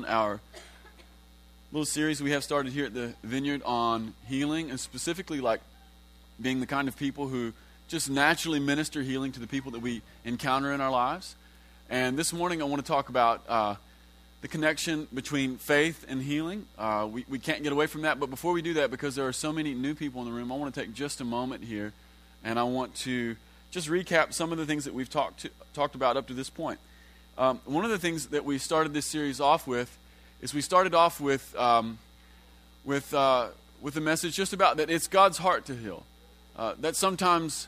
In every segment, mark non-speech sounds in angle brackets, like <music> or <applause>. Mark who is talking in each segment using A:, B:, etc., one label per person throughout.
A: on our little series we have started here at the Vineyard on healing, and specifically like being the kind of people who just naturally minister healing to the people that we encounter in our lives. And this morning I want to talk about uh, the connection between faith and healing. Uh, we, we can't get away from that, but before we do that, because there are so many new people in the room, I want to take just a moment here and I want to just recap some of the things that we've talked, to, talked about up to this point. Um, one of the things that we started this series off with is we started off with, um, with, uh, with a message just about that it's God's heart to heal. Uh, that sometimes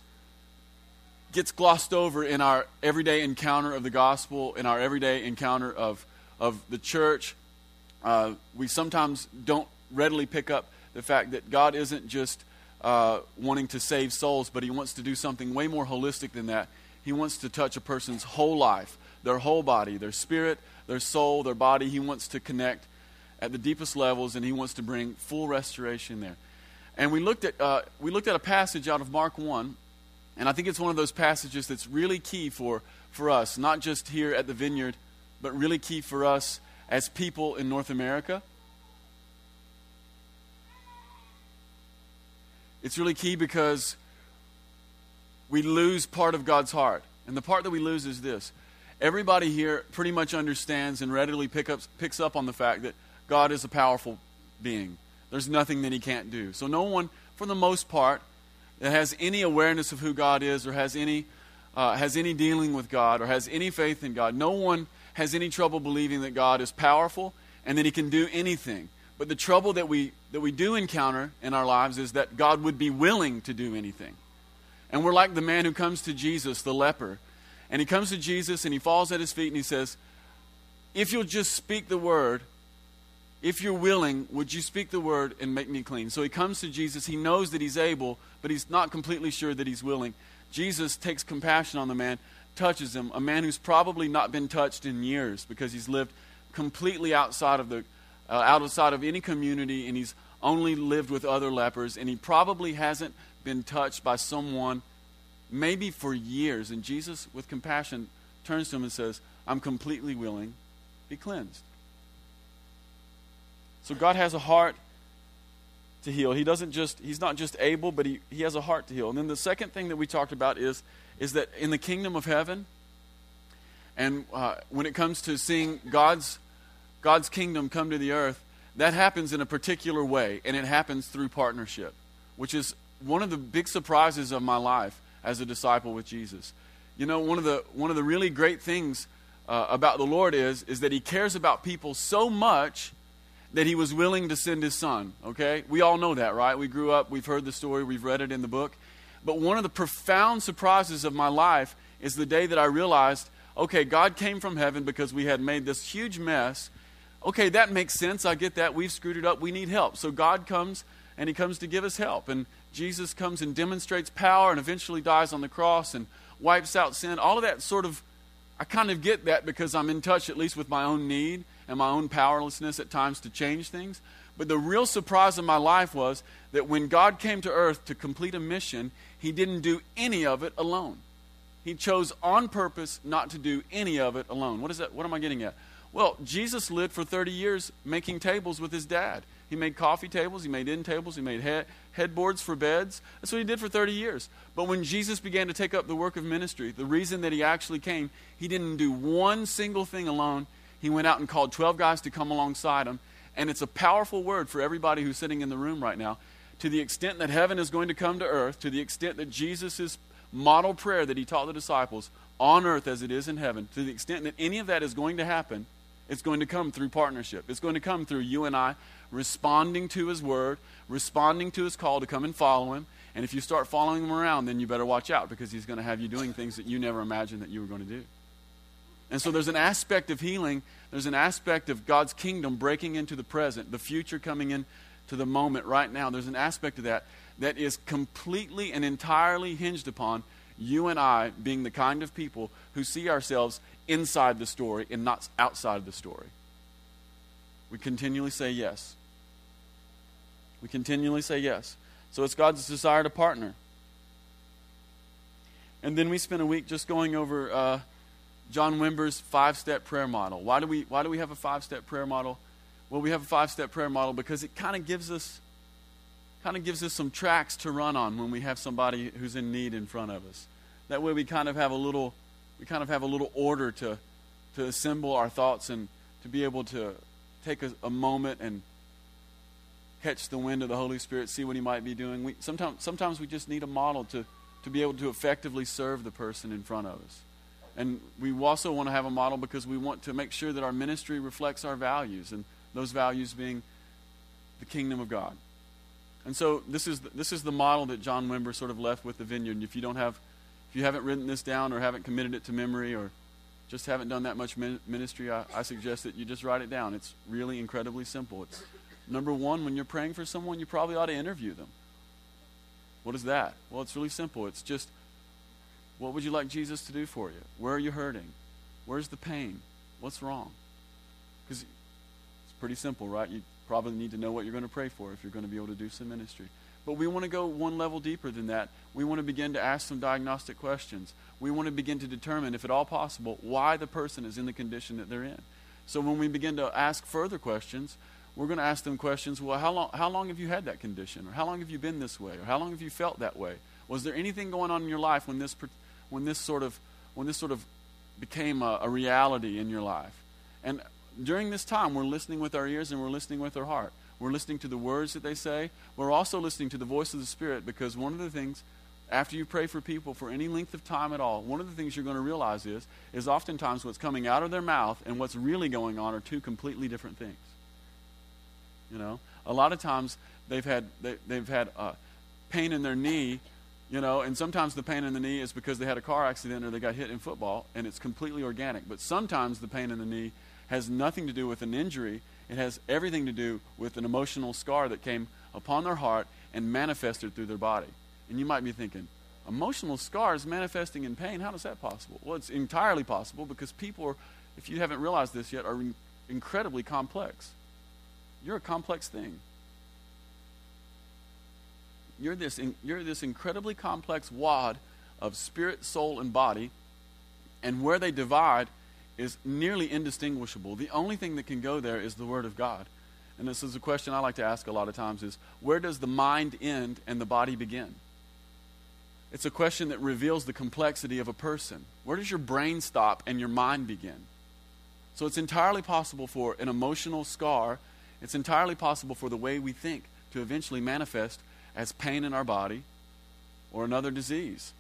A: gets glossed over in our everyday encounter of the gospel, in our everyday encounter of, of the church. Uh, we sometimes don't readily pick up the fact that God isn't just uh, wanting to save souls, but He wants to do something way more holistic than that. He wants to touch a person's whole life, their whole body, their spirit, their soul, their body. He wants to connect at the deepest levels, and He wants to bring full restoration there. And we looked at, uh, we looked at a passage out of Mark 1, and I think it's one of those passages that's really key for, for us, not just here at the vineyard, but really key for us as people in North America. It's really key because we lose part of God's heart. And the part that we lose is this everybody here pretty much understands and readily pick up, picks up on the fact that God is a powerful being. There's nothing that he can't do. So, no one, for the most part, that has any awareness of who God is or has any, uh, has any dealing with God or has any faith in God, no one has any trouble believing that God is powerful and that he can do anything. But the trouble that we, that we do encounter in our lives is that God would be willing to do anything. And we're like the man who comes to Jesus, the leper. And he comes to Jesus and he falls at his feet and he says, If you'll just speak the word, if you're willing, would you speak the word and make me clean? So he comes to Jesus. He knows that he's able, but he's not completely sure that he's willing. Jesus takes compassion on the man, touches him, a man who's probably not been touched in years because he's lived completely outside of the uh, outside of any community and he's only lived with other lepers and he probably hasn't been touched by someone maybe for years. And Jesus, with compassion, turns to him and says, I'm completely willing, be cleansed. So God has a heart to heal. He doesn't just, he's not just able, but he, he has a heart to heal. And then the second thing that we talked about is, is that in the kingdom of heaven, and uh, when it comes to seeing God's, God's kingdom come to the earth, that happens in a particular way, and it happens through partnership, which is one of the big surprises of my life as a disciple with Jesus. You know, one of the, one of the really great things uh, about the Lord is, is that He cares about people so much that He was willing to send His Son. Okay? We all know that, right? We grew up, we've heard the story, we've read it in the book. But one of the profound surprises of my life is the day that I realized okay, God came from heaven because we had made this huge mess. Okay, that makes sense. I get that. We've screwed it up. We need help. So God comes and He comes to give us help. And Jesus comes and demonstrates power and eventually dies on the cross and wipes out sin. All of that sort of, I kind of get that because I'm in touch at least with my own need and my own powerlessness at times to change things. But the real surprise of my life was that when God came to earth to complete a mission, He didn't do any of it alone. He chose on purpose not to do any of it alone. What is that? What am I getting at? Well, Jesus lived for 30 years making tables with his dad. He made coffee tables, he made end tables, he made head, headboards for beds. That's what he did for 30 years. But when Jesus began to take up the work of ministry, the reason that he actually came, he didn't do one single thing alone. He went out and called 12 guys to come alongside him. And it's a powerful word for everybody who's sitting in the room right now. To the extent that heaven is going to come to earth, to the extent that Jesus' model prayer that he taught the disciples on earth as it is in heaven, to the extent that any of that is going to happen, it's going to come through partnership. It's going to come through you and I responding to his word, responding to his call to come and follow him. And if you start following him around, then you better watch out because he's going to have you doing things that you never imagined that you were going to do. And so there's an aspect of healing, there's an aspect of God's kingdom breaking into the present, the future coming in to the moment right now. There's an aspect of that that is completely and entirely hinged upon you and I being the kind of people who see ourselves inside the story and not outside of the story. We continually say yes. We continually say yes. So it's God's desire to partner. And then we spent a week just going over uh, John Wimber's five step prayer model. Why do, we, why do we have a five step prayer model? Well, we have a five step prayer model because it kind of gives us kind of gives us some tracks to run on when we have somebody who's in need in front of us. That way we kind of have a little we kind of have a little order to to assemble our thoughts and to be able to take a, a moment and catch the wind of the Holy Spirit, see what He might be doing. We, sometimes, sometimes we just need a model to, to be able to effectively serve the person in front of us. And we also want to have a model because we want to make sure that our ministry reflects our values, and those values being the kingdom of God. And so this is the, this is the model that John Wimber sort of left with the vineyard. And if you don't have, if you haven't written this down or haven't committed it to memory or just haven't done that much ministry, I, I suggest that you just write it down. It's really incredibly simple. It's Number one, when you're praying for someone, you probably ought to interview them. What is that? Well, it's really simple. It's just, what would you like Jesus to do for you? Where are you hurting? Where's the pain? What's wrong? Because it's pretty simple, right? You probably need to know what you're going to pray for if you're going to be able to do some ministry. But we want to go one level deeper than that. We want to begin to ask some diagnostic questions. We want to begin to determine, if at all possible, why the person is in the condition that they're in. So when we begin to ask further questions, we're going to ask them questions well how long, how long have you had that condition or how long have you been this way or how long have you felt that way was there anything going on in your life when this, when this sort of when this sort of became a, a reality in your life and during this time we're listening with our ears and we're listening with our heart we're listening to the words that they say we're also listening to the voice of the spirit because one of the things after you pray for people for any length of time at all one of the things you're going to realize is is oftentimes what's coming out of their mouth and what's really going on are two completely different things you know, a lot of times they've had they, they've had uh, pain in their knee. You know, and sometimes the pain in the knee is because they had a car accident or they got hit in football, and it's completely organic. But sometimes the pain in the knee has nothing to do with an injury. It has everything to do with an emotional scar that came upon their heart and manifested through their body. And you might be thinking, emotional scars manifesting in pain, how is that possible? Well, it's entirely possible because people are, if you haven't realized this yet, are incredibly complex. You're a complex thing. You're this, in, you're this incredibly complex wad of spirit, soul, and body, and where they divide is nearly indistinguishable. The only thing that can go there is the Word of God. And this is a question I like to ask a lot of times is where does the mind end and the body begin? It's a question that reveals the complexity of a person. Where does your brain stop and your mind begin? So it's entirely possible for an emotional scar it's entirely possible for the way we think to eventually manifest as pain in our body or another disease.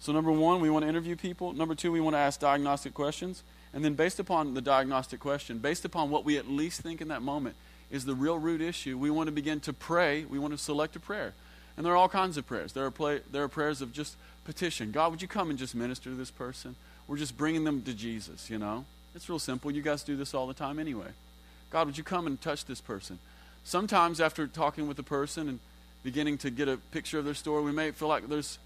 A: So, number one, we want to interview people. Number two, we want to ask diagnostic questions. And then, based upon the diagnostic question, based upon what we at least think in that moment is the real root issue, we want to begin to pray. We want to select a prayer. And there are all kinds of prayers. There are, play, there are prayers of just petition God, would you come and just minister to this person? We're just bringing them to Jesus, you know? It's real simple. You guys do this all the time anyway. God, would you come and touch this person? Sometimes, after talking with the person and beginning to get a picture of their story, we may feel like there's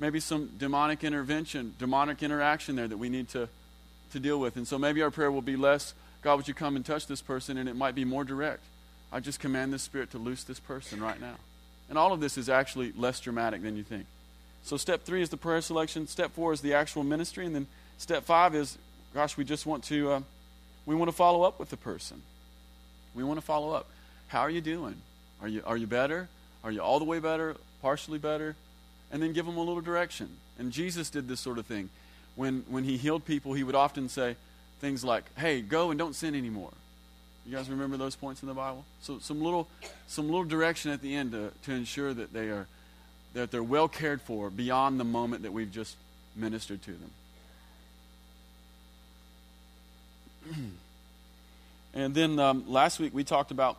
A: maybe some demonic intervention, demonic interaction there that we need to, to deal with. And so maybe our prayer will be less, God, would you come and touch this person? And it might be more direct. I just command this spirit to loose this person right now. And all of this is actually less dramatic than you think. So, step three is the prayer selection. Step four is the actual ministry. And then step five is gosh, we just want to, uh, we want to follow up with the person. We want to follow up. How are you doing? Are you, are you better? Are you all the way better? Partially better? And then give them a little direction. And Jesus did this sort of thing. When, when he healed people, he would often say things like, hey, go and don't sin anymore. You guys remember those points in the Bible? So some little, some little direction at the end to, to ensure that they are that they're well cared for beyond the moment that we've just ministered to them. <clears throat> and then um, last week we talked about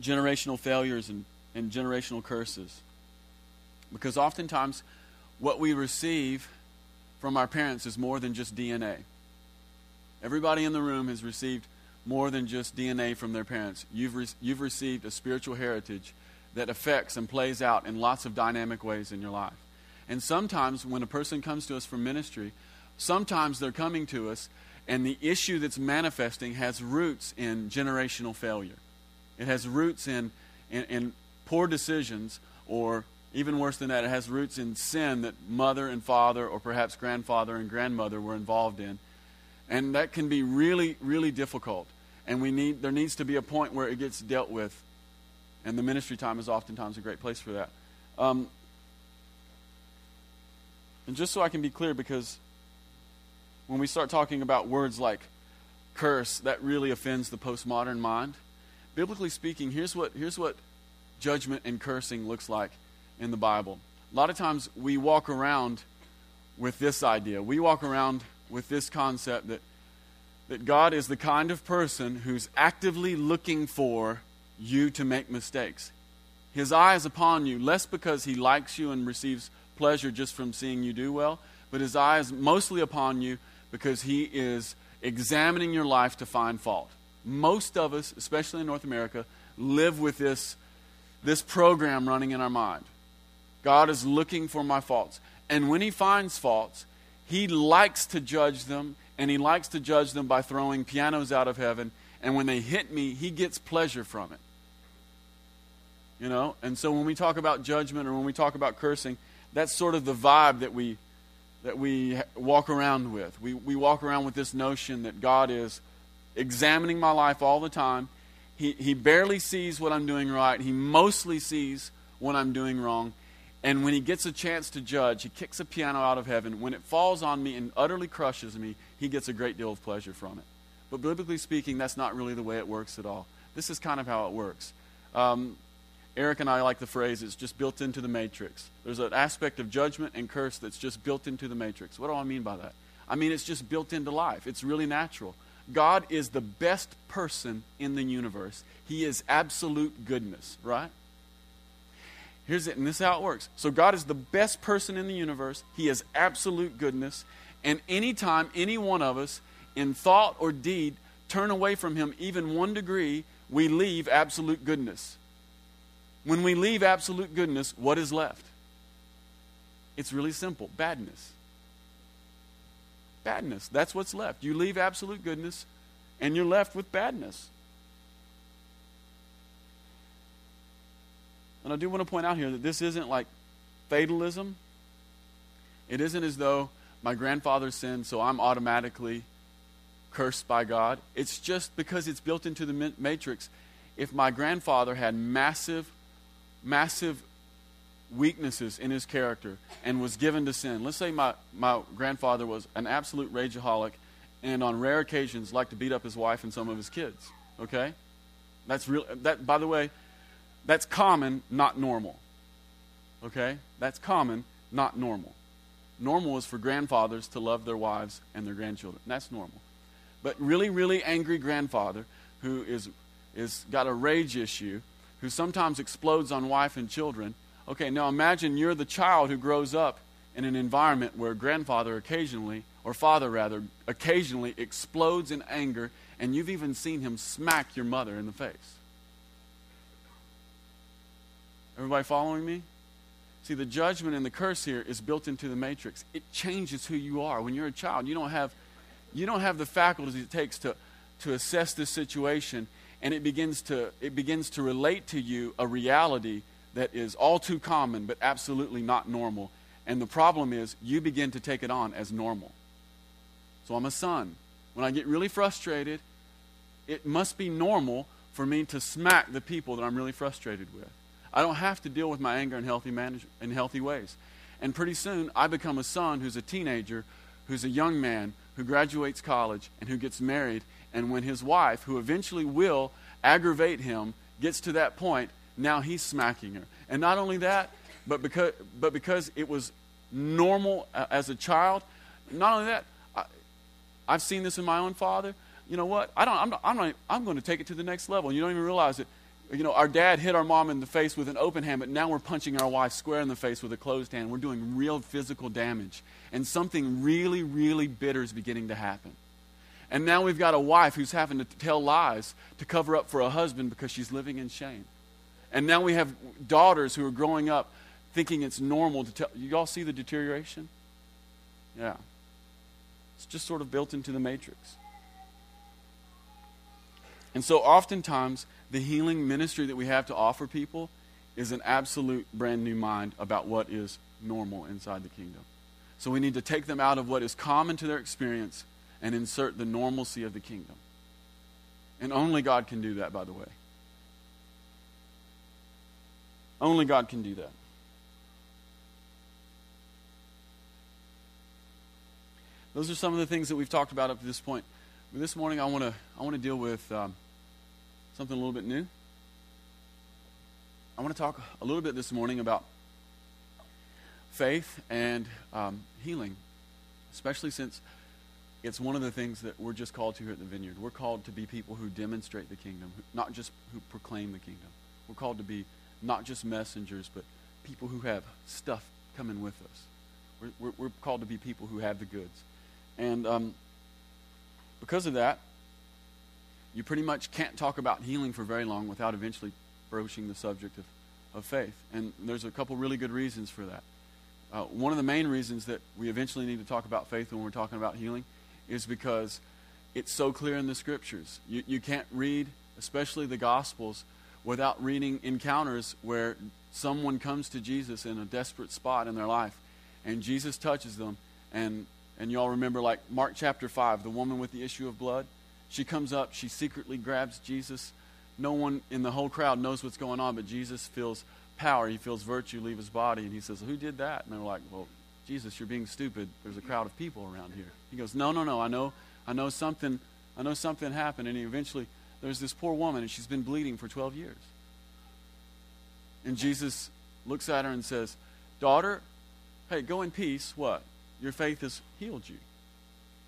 A: generational failures and, and generational curses. Because oftentimes what we receive from our parents is more than just DNA. Everybody in the room has received more than just DNA from their parents. You've, re- you've received a spiritual heritage that affects and plays out in lots of dynamic ways in your life. And sometimes when a person comes to us for ministry, sometimes they're coming to us and the issue that's manifesting has roots in generational failure. It has roots in, in, in poor decisions or Even worse than that, it has roots in sin that mother and father, or perhaps grandfather and grandmother, were involved in. And that can be really, really difficult. And we need, there needs to be a point where it gets dealt with. And the ministry time is oftentimes a great place for that. Um, and just so I can be clear, because when we start talking about words like curse, that really offends the postmodern mind. Biblically speaking, here's what, here's what judgment and cursing looks like in the Bible. A lot of times we walk around with this idea. We walk around with this concept that, that God is the kind of person who's actively looking for you to make mistakes. His eye is upon you, less because he likes you and receives pleasure just from seeing you do well, but his eye is mostly upon you because he is examining your life to find fault. Most of us, especially in North America, live with this, this program running in our mind. God is looking for my faults. And when he finds faults, he likes to judge them, and he likes to judge them by throwing pianos out of heaven. And when they hit me, he gets pleasure from it. You know? And so when we talk about judgment or when we talk about cursing, that's sort of the vibe that we that we walk around with. We, we walk around with this notion that God is examining my life all the time. He, he barely sees what I'm doing right, He mostly sees what I'm doing wrong. And when He gets a chance to judge, He kicks a piano out of heaven. When it falls on me and utterly crushes me, He gets a great deal of pleasure from it. But biblically speaking, that's not really the way it works at all. This is kind of how it works. Um, Eric and I like the phrase, it's just built into the matrix. There's an aspect of judgment and curse that's just built into the matrix. What do I mean by that? I mean, it's just built into life, it's really natural. God is the best person in the universe, He is absolute goodness, right? Here's it, and this is how it works. So, God is the best person in the universe, He is absolute goodness, and anytime any one of us, in thought or deed, turn away from Him even one degree, we leave absolute goodness. When we leave absolute goodness, what is left? It's really simple badness. Badness. That's what's left. You leave absolute goodness, and you're left with badness. And I do want to point out here that this isn't like fatalism. It isn't as though my grandfather sinned, so I'm automatically cursed by God. It's just because it's built into the matrix. If my grandfather had massive massive weaknesses in his character and was given to sin. Let's say my, my grandfather was an absolute rageaholic and on rare occasions liked to beat up his wife and some of his kids. Okay? That's real that by the way, that's common, not normal. Okay? That's common, not normal. Normal is for grandfathers to love their wives and their grandchildren. That's normal. But really, really angry grandfather who is is got a rage issue who sometimes explodes on wife and children. Okay, now imagine you're the child who grows up in an environment where grandfather occasionally, or father rather, occasionally explodes in anger, and you've even seen him smack your mother in the face. Everybody following me? See, the judgment and the curse here is built into the matrix. It changes who you are. When you're a child, you don't have, you don't have the faculties it takes to, to assess this situation and it begins to it begins to relate to you a reality that is all too common but absolutely not normal and the problem is you begin to take it on as normal so i'm a son when i get really frustrated it must be normal for me to smack the people that i'm really frustrated with i don't have to deal with my anger in healthy manage, in healthy ways and pretty soon i become a son who's a teenager who's a young man who graduates college and who gets married and when his wife, who eventually will aggravate him, gets to that point, now he's smacking her. And not only that, but because, but because it was normal uh, as a child, not only that, I, I've seen this in my own father. You know what? I don't, I'm, not, I'm, not, I'm going to take it to the next level. You don't even realize it. You know, our dad hit our mom in the face with an open hand, but now we're punching our wife square in the face with a closed hand. We're doing real physical damage. And something really, really bitter is beginning to happen. And now we've got a wife who's having to tell lies to cover up for a husband because she's living in shame. And now we have daughters who are growing up thinking it's normal to tell. You all see the deterioration? Yeah. It's just sort of built into the matrix. And so oftentimes, the healing ministry that we have to offer people is an absolute brand new mind about what is normal inside the kingdom. So we need to take them out of what is common to their experience and insert the normalcy of the kingdom. And only God can do that, by the way. Only God can do that. Those are some of the things that we've talked about up to this point. But this morning, I want to I want to deal with um, something a little bit new. I want to talk a little bit this morning about faith and um, healing, especially since it's one of the things that we're just called to here at the Vineyard. We're called to be people who demonstrate the kingdom, not just who proclaim the kingdom. We're called to be not just messengers, but people who have stuff coming with us. We're, we're, we're called to be people who have the goods. And um, because of that, you pretty much can't talk about healing for very long without eventually broaching the subject of, of faith. And there's a couple really good reasons for that. Uh, one of the main reasons that we eventually need to talk about faith when we're talking about healing is because it's so clear in the scriptures. You, you can't read, especially the Gospels, without reading encounters where someone comes to Jesus in a desperate spot in their life and Jesus touches them. And, and y'all remember, like Mark chapter 5, the woman with the issue of blood? She comes up, she secretly grabs Jesus. No one in the whole crowd knows what's going on, but Jesus feels power. He feels virtue leave his body. And he says, Who did that? And they're like, Well, Jesus, you're being stupid. There's a crowd of people around here. He goes, No, no, no. I know, I know something. I know something happened. And he eventually, there's this poor woman, and she's been bleeding for 12 years. And Jesus looks at her and says, Daughter, hey, go in peace. What? Your faith has healed you.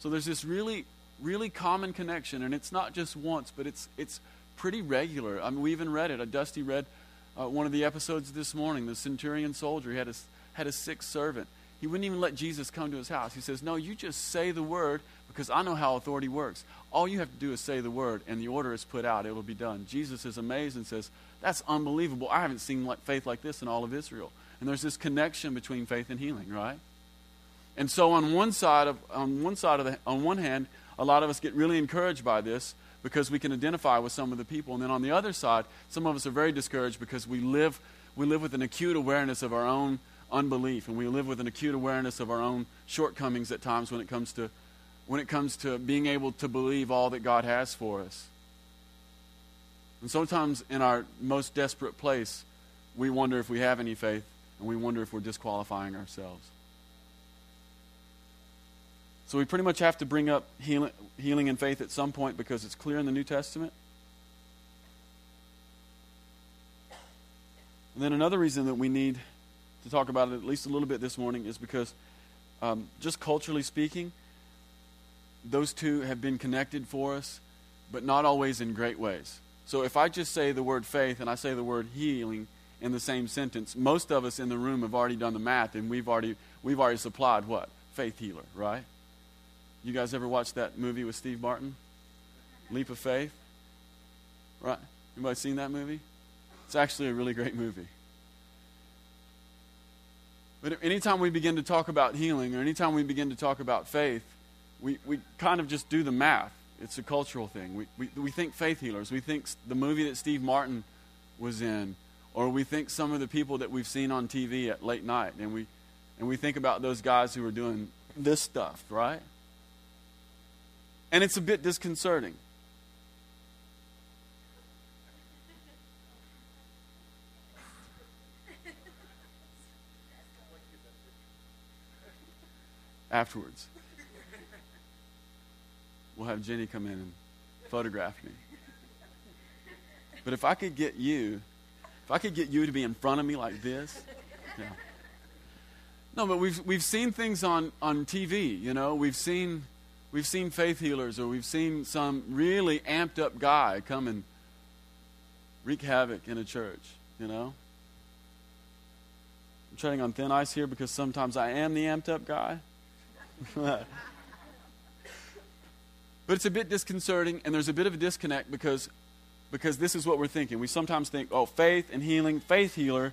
A: So there's this really, really common connection, and it's not just once, but it's it's pretty regular. I mean, we even read it. Dusty read uh, one of the episodes this morning. The centurion soldier he had a had a sick servant. He wouldn't even let Jesus come to his house. He says, "No, you just say the word because I know how authority works. All you have to do is say the word, and the order is put out. It will be done." Jesus is amazed and says, "That's unbelievable. I haven't seen like faith like this in all of Israel." And there's this connection between faith and healing, right? And so on one side of on one side of the on one hand, a lot of us get really encouraged by this because we can identify with some of the people. And then on the other side, some of us are very discouraged because we live we live with an acute awareness of our own unbelief and we live with an acute awareness of our own shortcomings at times when it comes to when it comes to being able to believe all that God has for us. And sometimes in our most desperate place, we wonder if we have any faith and we wonder if we're disqualifying ourselves. So we pretty much have to bring up healing, healing and faith at some point because it's clear in the New Testament. And then another reason that we need to talk about it at least a little bit this morning is because, um, just culturally speaking, those two have been connected for us, but not always in great ways. So if I just say the word faith and I say the word healing, in the same sentence. Most of us in the room have already done the math, and we've already we've already supplied what faith healer, right? You guys ever watched that movie with Steve Martin, Leap of Faith? Right? Anybody seen that movie? It's actually a really great movie. But anytime we begin to talk about healing, or anytime we begin to talk about faith, we, we kind of just do the math. It's a cultural thing. We, we, we think faith healers. We think the movie that Steve Martin was in or we think some of the people that we've seen on TV at late night, and we, and we think about those guys who are doing this stuff, right? And it's a bit disconcerting. Afterwards, we'll have Jenny come in and photograph me. But if I could get you if I could get you to be in front of me like this. Yeah. No, but we've, we've seen things on, on TV, you know. We've seen, we've seen faith healers or we've seen some really amped up guy come and wreak havoc in a church, you know. I'm treading on thin ice here because sometimes I am the amped up guy. <laughs> but it's a bit disconcerting and there's a bit of a disconnect because because this is what we're thinking. We sometimes think, oh, faith and healing, faith healer,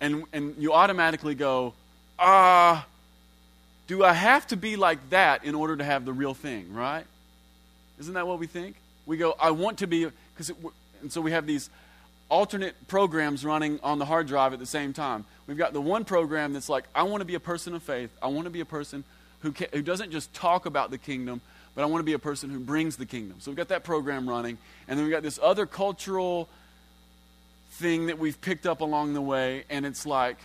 A: and, and you automatically go, ah, uh, do I have to be like that in order to have the real thing, right? Isn't that what we think? We go, I want to be, because, and so we have these alternate programs running on the hard drive at the same time. We've got the one program that's like, I want to be a person of faith. I want to be a person who, can, who doesn't just talk about the kingdom, but I want to be a person who brings the kingdom. So we've got that program running. And then we've got this other cultural thing that we've picked up along the way. And it's like,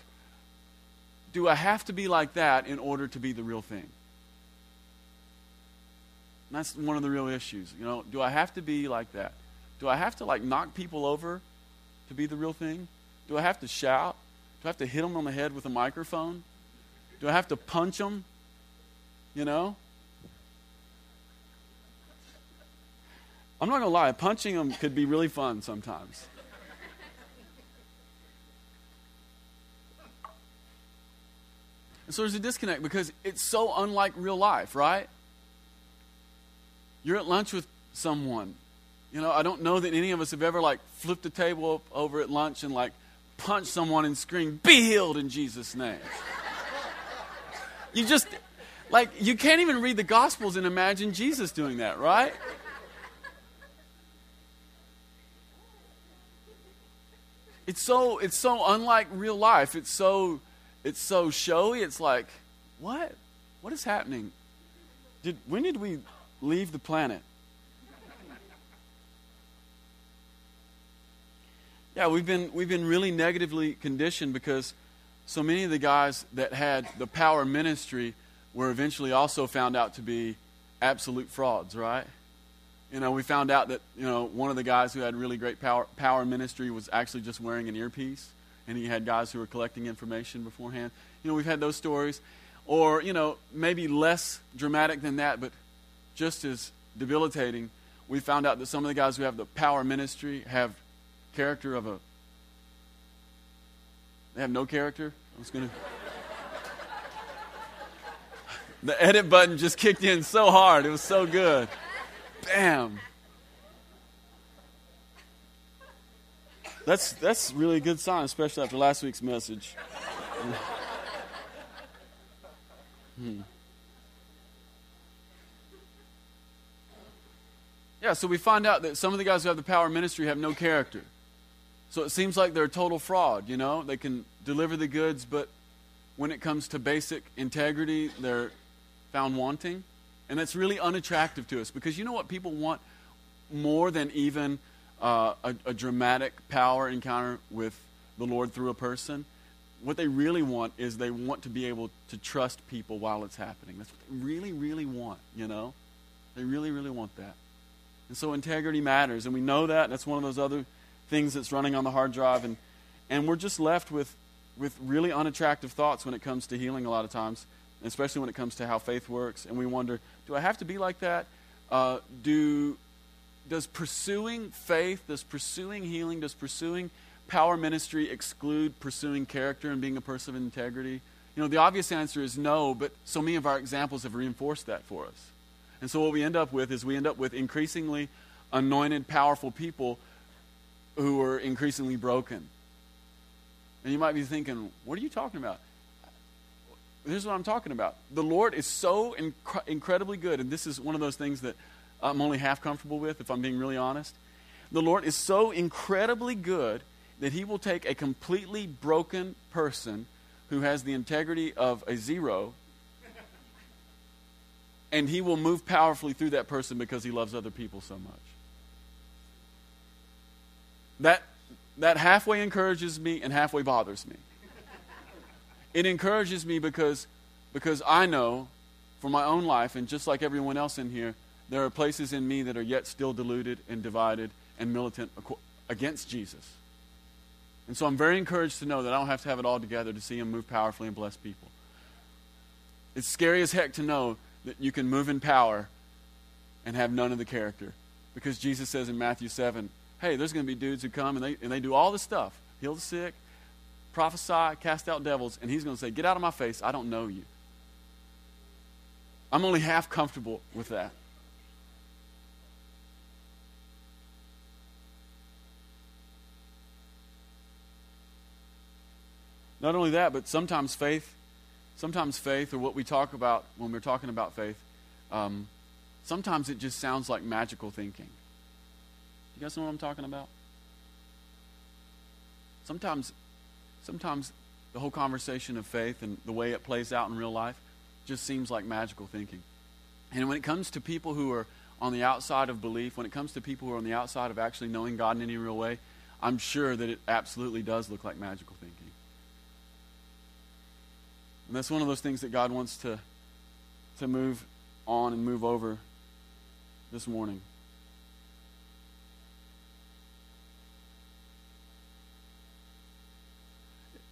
A: do I have to be like that in order to be the real thing? And that's one of the real issues. You know, do I have to be like that? Do I have to like knock people over to be the real thing? Do I have to shout? Do I have to hit them on the head with a microphone? Do I have to punch them? You know? I'm not going to lie, punching them could be really fun sometimes. So there's a disconnect because it's so unlike real life, right? You're at lunch with someone. You know, I don't know that any of us have ever like flipped a table over at lunch and like punched someone and screamed, "Be healed in Jesus' name." <laughs> you just like you can't even read the gospels and imagine Jesus doing that, right? it's so it's so unlike real life. It's so it's so showy. It's like, what? What is happening? Did when did we leave the planet? Yeah, we've been we've been really negatively conditioned because so many of the guys that had the power ministry were eventually also found out to be absolute frauds, right? you know, we found out that, you know, one of the guys who had really great power, power ministry was actually just wearing an earpiece, and he had guys who were collecting information beforehand. You know, we've had those stories. Or, you know, maybe less dramatic than that, but just as debilitating. We found out that some of the guys who have the power ministry have character of a. They have no character. I was going <laughs> to. the edit button just kicked in so hard. It was so good. Bam. That's that's really a good sign, especially after last week's message. hmm. Yeah, so we find out that some of the guys who have the power ministry have no character. So it seems like they're a total fraud, you know? They can deliver the goods, but when it comes to basic integrity, they're found wanting. And that's really unattractive to us because you know what people want more than even uh, a, a dramatic power encounter with the Lord through a person? What they really want is they want to be able to trust people while it's happening. That's what they really, really want, you know? They really, really want that. And so integrity matters, and we know that. That's one of those other things that's running on the hard drive. And, and we're just left with, with really unattractive thoughts when it comes to healing a lot of times especially when it comes to how faith works. And we wonder, do I have to be like that? Uh, do does pursuing faith, does pursuing healing, does pursuing power ministry exclude pursuing character and being a person of integrity? You know, the obvious answer is no, but so many of our examples have reinforced that for us. And so what we end up with is we end up with increasingly anointed, powerful people who are increasingly broken. And you might be thinking, what are you talking about? here's what I'm talking about. The Lord is so inc- incredibly good, and this is one of those things that I'm only half comfortable with, if I'm being really honest. The Lord is so incredibly good that He will take a completely broken person who has the integrity of a zero, and He will move powerfully through that person because He loves other people so much. That, that halfway encourages me and halfway bothers me it encourages me because, because I know for my own life, and just like everyone else in here, there are places in me that are yet still deluded and divided and militant against Jesus. And so I'm very encouraged to know that I don't have to have it all together to see Him move powerfully and bless people. It's scary as heck to know that you can move in power and have none of the character. Because Jesus says in Matthew 7, hey, there's going to be dudes who come and they, and they do all this stuff heal the sick, prophesy, cast out devils, and he's going to say, Get out of my face. I don't know you. I'm only half comfortable with that. Not only that, but sometimes faith, sometimes faith, or what we talk about when we're talking about faith, um, sometimes it just sounds like magical thinking. You guys know what I'm talking about? sometimes, sometimes the whole conversation of faith and the way it plays out in real life just seems like magical thinking. And when it comes to people who are on the outside of belief, when it comes to people who are on the outside of actually knowing God in any real way, I'm sure that it absolutely does look like magical thinking. And that's one of those things that God wants to, to move on and move over this morning.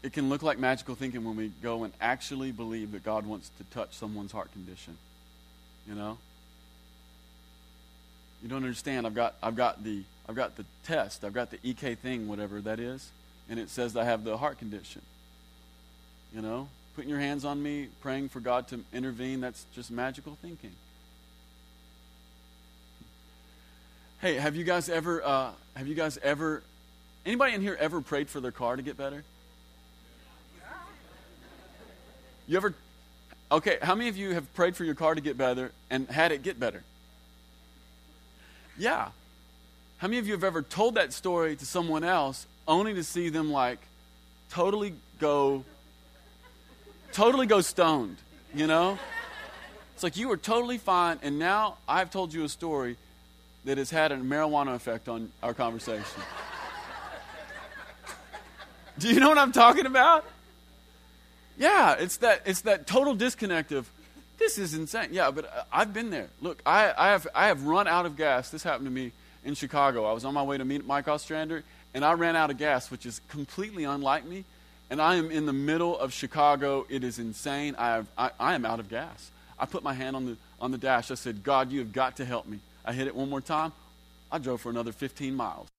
A: It can look like magical thinking when we go and actually believe that God wants to touch someone's heart condition. You know? You don't understand. I've got I've got the I've got the test. I've got the EK thing, whatever that is, and it says I have the heart condition. You know? Putting your hands on me, praying for God to intervene, that's just magical thinking. Hey, have you guys ever uh, have you guys ever anybody in here ever prayed for their car to get better? You ever Okay, how many of you have prayed for your car to get better and had it get better? Yeah. How many of you have ever told that story to someone else only to see them like totally go totally go stoned, you know? It's like you were totally fine and now I've told you a story that has had a marijuana effect on our conversation. Do you know what I'm talking about? Yeah, it's that it's that total disconnect of this is insane. Yeah, but uh, I've been there. Look, I, I have I have run out of gas. This happened to me in Chicago. I was on my way to meet Mike Ostrander, and I ran out of gas, which is completely unlike me. And I am in the middle of Chicago. It is insane. I have I, I am out of gas. I put my hand on the on the dash. I said, God, you have got to help me. I hit it one more time. I drove for another 15 miles.